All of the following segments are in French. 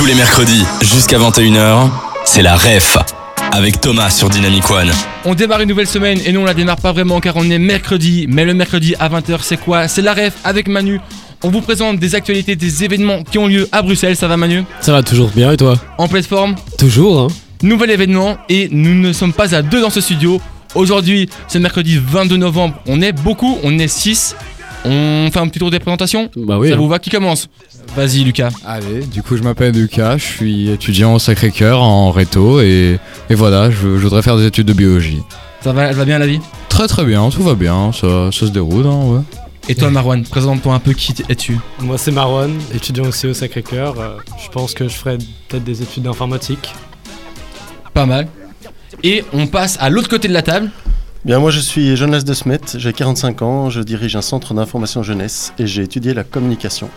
Tous les mercredis, jusqu'à 21h, c'est la REF avec Thomas sur Dynamic One. On démarre une nouvelle semaine et nous on la démarre pas vraiment car on est mercredi. Mais le mercredi à 20h c'est quoi? C'est la REF avec Manu. On vous présente des actualités, des événements qui ont lieu à Bruxelles. Ça va Manu? Ça va toujours bien et toi? En pleine forme? Toujours, hein Nouvel événement et nous ne sommes pas à deux dans ce studio. Aujourd'hui, c'est le mercredi 22 novembre. On est beaucoup, on est 6. On fait un petit tour des présentations? Bah oui. Ça hein. vous va? Qui commence? Vas-y Lucas. Allez, du coup je m'appelle Lucas, je suis étudiant au Sacré-Cœur en réto et, et voilà, je, je voudrais faire des études de biologie. Ça va, elle va bien la vie? Très très bien, tout va bien, ça, ça se déroule, hein, ouais. Et toi Marwan, présente-toi un peu qui es-tu? Moi c'est Marwan, étudiant aussi au Sacré-Cœur. Euh, je pense que je ferai peut-être des études d'informatique. Pas mal. Et on passe à l'autre côté de la table. Bien, moi je suis Jonas de Smet, j'ai 45 ans, je dirige un centre d'information jeunesse et j'ai étudié la communication.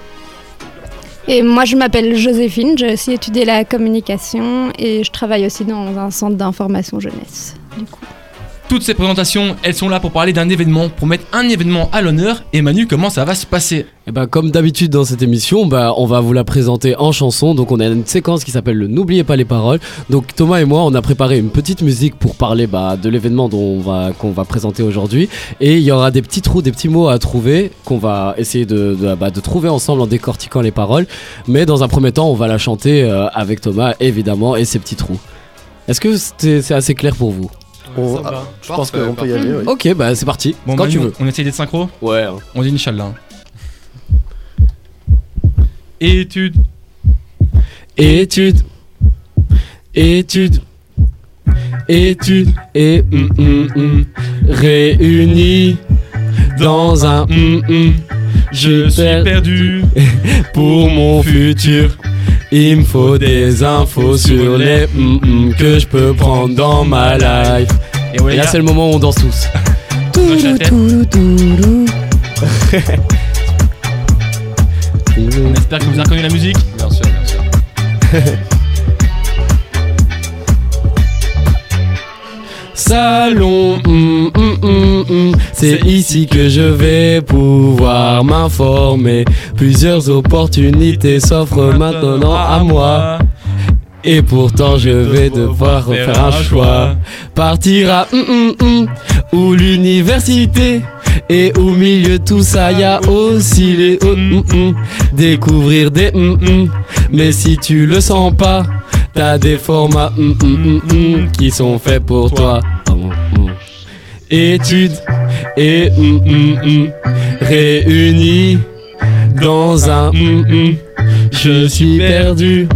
Et moi, je m'appelle Joséphine, j'ai aussi étudié la communication et je travaille aussi dans un centre d'information jeunesse. Du coup. Toutes ces présentations, elles sont là pour parler d'un événement, pour mettre un événement à l'honneur. Et Manu, comment ça va se passer? Bah, comme d'habitude dans cette émission, bah, on va vous la présenter en chanson. Donc on a une séquence qui s'appelle le N'oubliez pas les paroles. Donc Thomas et moi, on a préparé une petite musique pour parler bah, de l'événement dont on va qu'on va présenter aujourd'hui. Et il y aura des petits trous, des petits mots à trouver qu'on va essayer de, bah, de trouver ensemble en décortiquant les paroles. Mais dans un premier temps, on va la chanter euh, avec Thomas évidemment et ses petits trous. Est-ce que c'est assez clair pour vous? On- Ça va. ah, je pense qu'on peut y aller, oui. Ok, bah c'est parti. Bon, Quand Manu, tu veux. on essaye d'être synchro Ouais. On dit Inch'Allah. Étude. Étude, étude, étude et hum, hum, hum, réunis dans un hum, hum. Je suis perdu. pour mon futur. Il me faut des infos sur les hum, hum que je peux prendre dans ma life. Et ouais, Et là c'est le moment où on danse tous. On espère que vous avez reconnu la musique. Bien sûr, bien sûr. Salon, hum, hum, hum. c'est ici que je vais pouvoir m'informer. Plusieurs opportunités s'offrent maintenant à moi. Et pourtant je vais devoir refaire un choix. Partir à ou l'université. Et au milieu de tout ça, y a aussi les hum. découvrir des. Mais si tu le sens pas, t'as des formats hum, hum, hum, hum, qui sont faits pour toi. Hum, hum. Études et hum, réunis dans un. Je suis perdu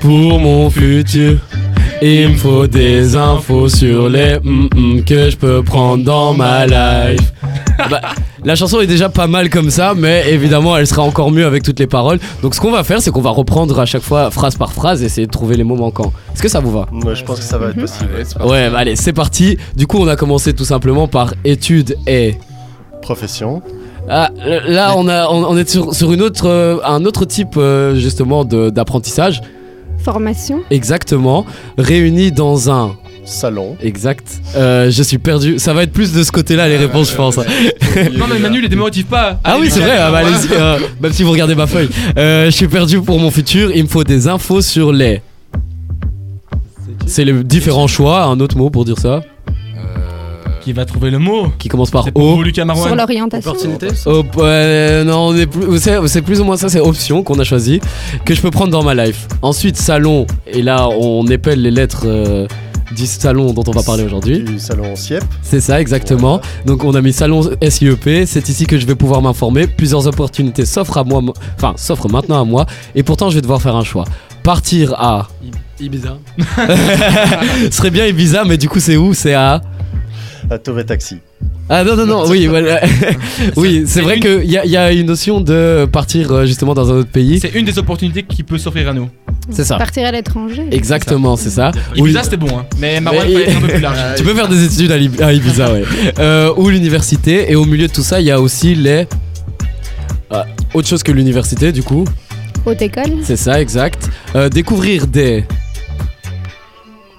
pour mon futur. Il me faut des infos sur les que je peux prendre dans ma life. Bah, la chanson est déjà pas mal comme ça, mais évidemment elle sera encore mieux avec toutes les paroles. Donc ce qu'on va faire, c'est qu'on va reprendre à chaque fois phrase par phrase et essayer de trouver les mots manquants. Est-ce que ça vous va? Moi je pense que ça va être possible. Allez, c'est parti. Ouais, bah allez, c'est parti. Du coup, on a commencé tout simplement par études et. Profession, Ah, là, on, a, on, on est sur, sur une autre, euh, un autre type euh, justement de- d'apprentissage. Formation Exactement. Réunis dans un. Salon, Exact. Euh, je suis perdu. Ça va être plus de ce côté-là les réponses, je pense. Non, mais Manu, les démotive pas. Ah oui, c'est vrai, ah bah, allez-y, euh, même si vous regardez ma feuille. Euh, je suis perdu pour mon futur, il me faut des infos sur les. C'est les différents choix, un autre mot pour dire ça, Qui va trouver le mot qui commence par O. sur l'orientation. Hop, ouais, non, on est plus, c'est, c'est plus ou moins ça, c'est option qu'on a choisi, que je peux prendre dans ma life. Ensuite, salon, et là, on épelle les lettres euh, du salon dont on va parler aujourd'hui. du salon SIEP, C'est ça, exactement. Donc, on a mis salon SIEP, c'est ici que je vais pouvoir m'informer. Plusieurs opportunités s'offrent à moi, enfin, s'offrent maintenant à moi, et pourtant, je vais devoir faire un choix. Partir à. Ibiza. Ce serait bien Ibiza, mais du coup, c'est où? C'est à. à Tove Taxi. Ah non, non, non, oui, voilà. oui, c'est vrai une- qu'il y, a- il y a une notion de partir euh, justement dans un autre pays. C'est une des opportunités qui peut s'offrir à nous. C'est ça. Partir à l'étranger. Exactement, c'est ça. Ibiza, Ou- c'était bon, hein. Mais Mais- il fallait être un peu plus large. Tu peux faire des études à, Lib- à Ibiza, ouais. Euh, ou l'université. Et au milieu de tout ça, il y a aussi les. Ah, autre chose que l'université, du coup. Haute école. C'est ça, exact. Euh, découvrir des.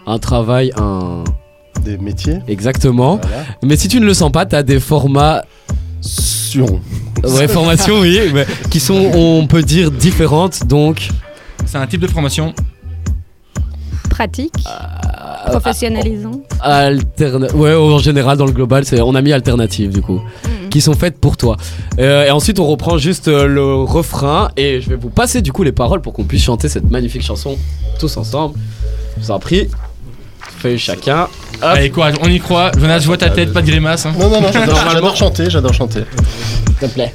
Un travail, un. Des métiers, Exactement. voilà. Mais si tu ne le sens pas, t'as des formats. Sion. Ouais, formations, oui, mais qui sont, on peut dire, différentes. Donc. C'est un type de formation. Pratique, professionnalisant. Alterna- ouais, en général, dans le global, c'est, on a mis alternative du coup, Mm. qui sont faites pour toi. Euh, et ensuite, on reprend juste euh, le refrain et je vais vous passer du coup les paroles pour qu'on puisse chanter cette magnifique chanson tous ensemble. Je vous en prie. Feuille chacun. Hop. Allez, courage, on y croit. Jonas, je vois ta tête, pas de grimace. hein. Non, non, non, j'adore chanter, j'adore chanter. S'il te plaît.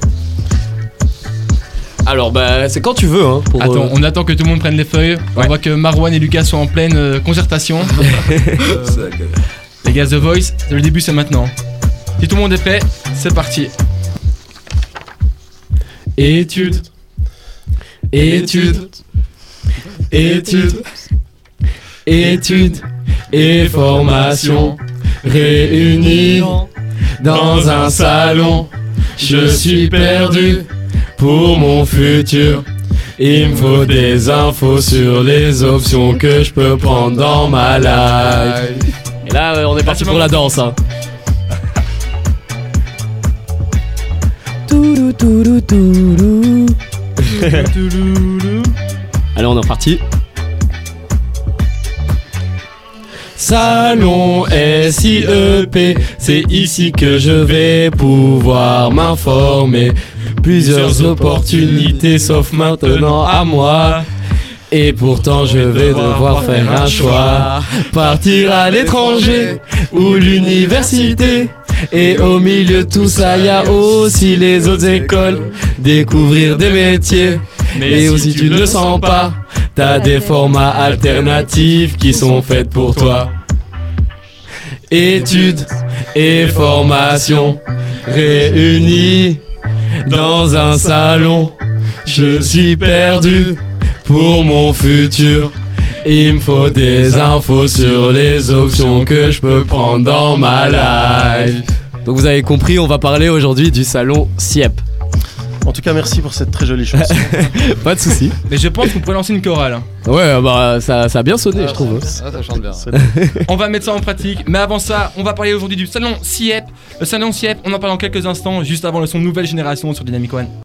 Alors, bah, c'est quand tu veux, hein. Pour, Attends, euh, on attend que tout le monde prenne les feuilles. On voit que Marwan et Lucas sont en pleine euh, concertation. les gars, The Voice, le début c'est maintenant. Si tout le monde est prêt, c'est parti. Études. Études. Études. Études. Et formation. Réunis dans un salon. Je suis perdu pour mon futur. Il me faut des infos sur les options que je peux prendre dans ma life. Et là, euh, on est parti pour la danse. Hein. Toulou, toulou, toulou. Allez, on est reparti. Salon SIEP, c'est ici que je vais pouvoir m'informer. Plusieurs opportunités sauf maintenant à moi. Et pourtant je vais devoir faire un choix. Partir à l'étranger ou l'université. Et au milieu de tout ça, y a aussi les autres écoles. Découvrir des métiers. Mais aussi tu ne le sens pas, t'as des formats alternatifs qui sont faits pour toi. Études et formation réunis dans un salon. Je suis perdu pour mon futur. Il me faut des infos sur les options que je peux prendre dans ma life. Donc vous avez compris, on va parler aujourd'hui du salon SIEP. En tout cas, merci pour cette très jolie chanson. Pas de soucis. Mais je pense qu'on pourrait lancer une chorale. Ouais, bah ça, ça a bien sonné, je trouve. Ah, ça chante bien. On va mettre ça en pratique. Mais avant ça, on va parler aujourd'hui du salon CIEP. Le salon CIEP, on en parle dans quelques instants, juste avant le son nouvelle génération sur Dynamic One.